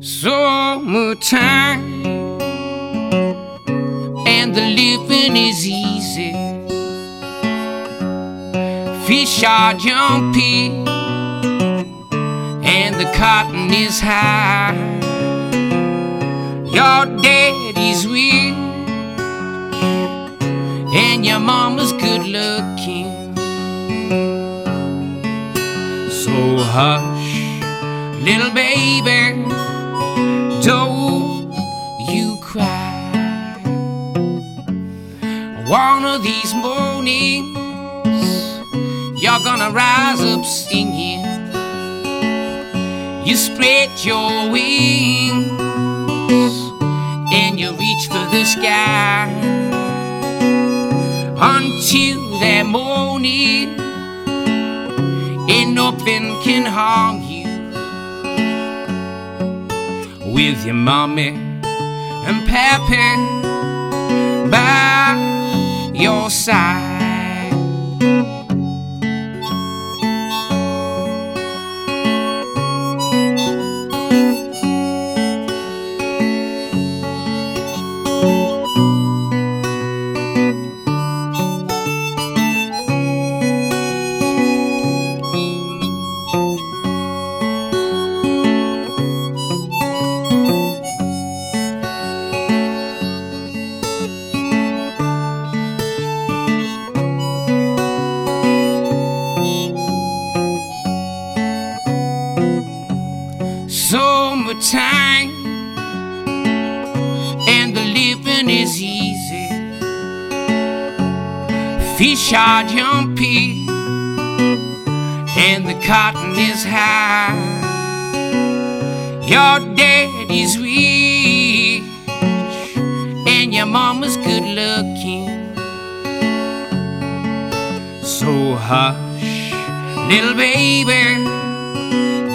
Summertime and the living is easy. Fish are jumping and the cotton is high. Your daddy's rich and your mama's good looking. So hush, little baby don't you cry. One of these mornings, you're gonna rise up singing. You spread your wings and you reach for the sky until that morning, and nothing can harm you with your mommy and pappy by your side. Summertime and the living is easy. Fish are jumping and the cotton is high. Your daddy's rich and your mama's good looking. So hush, little baby,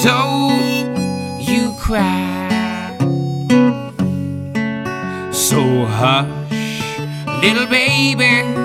don't cry. So hush, little baby,